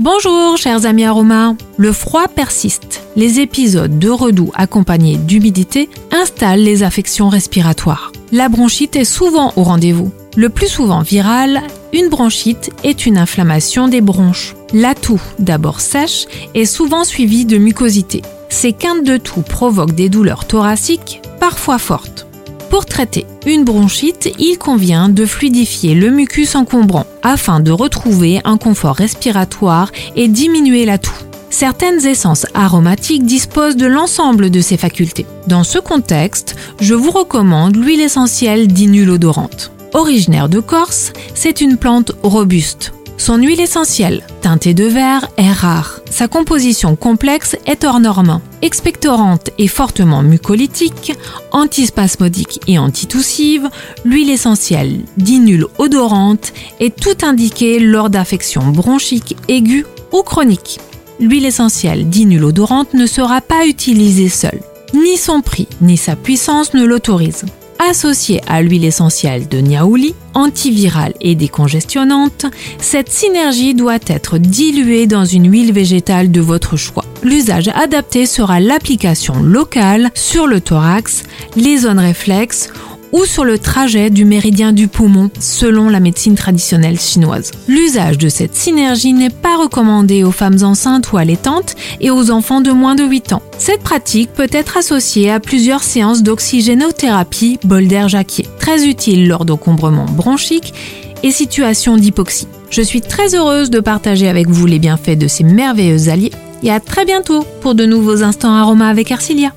Bonjour chers amis aromas, le froid persiste. Les épisodes de redoux accompagnés d'humidité installent les affections respiratoires. La bronchite est souvent au rendez-vous. Le plus souvent virale, une bronchite est une inflammation des bronches. La toux, d'abord sèche, est souvent suivie de mucosité. Ces quintes de toux provoquent des douleurs thoraciques, parfois fortes. Pour traiter une bronchite, il convient de fluidifier le mucus encombrant afin de retrouver un confort respiratoire et diminuer la toux. Certaines essences aromatiques disposent de l'ensemble de ces facultés. Dans ce contexte, je vous recommande l'huile essentielle d'inul odorante. Originaire de Corse, c'est une plante robuste. Son huile essentielle, teintée de vert, est rare. Sa composition complexe est hors norme. Expectorante et fortement mucolytique, antispasmodique et antitoussive, l'huile essentielle d'inul odorante est tout indiquée lors d'affections bronchiques aiguës ou chroniques. L'huile essentielle d'inul odorante ne sera pas utilisée seule. Ni son prix ni sa puissance ne l'autorisent associée à l'huile essentielle de niaouli, antivirale et décongestionnante, cette synergie doit être diluée dans une huile végétale de votre choix. L'usage adapté sera l'application locale sur le thorax, les zones réflexes ou sur le trajet du méridien du poumon selon la médecine traditionnelle chinoise. L'usage de cette synergie n'est pas recommandé aux femmes enceintes ou allaitantes et aux enfants de moins de 8 ans. Cette pratique peut être associée à plusieurs séances d'oxygénothérapie bol d'air jacquier, très utile lors d'encombrements bronchiques et situations d'hypoxie. Je suis très heureuse de partager avec vous les bienfaits de ces merveilleux alliés et à très bientôt pour de nouveaux instants aromas avec Arcilia.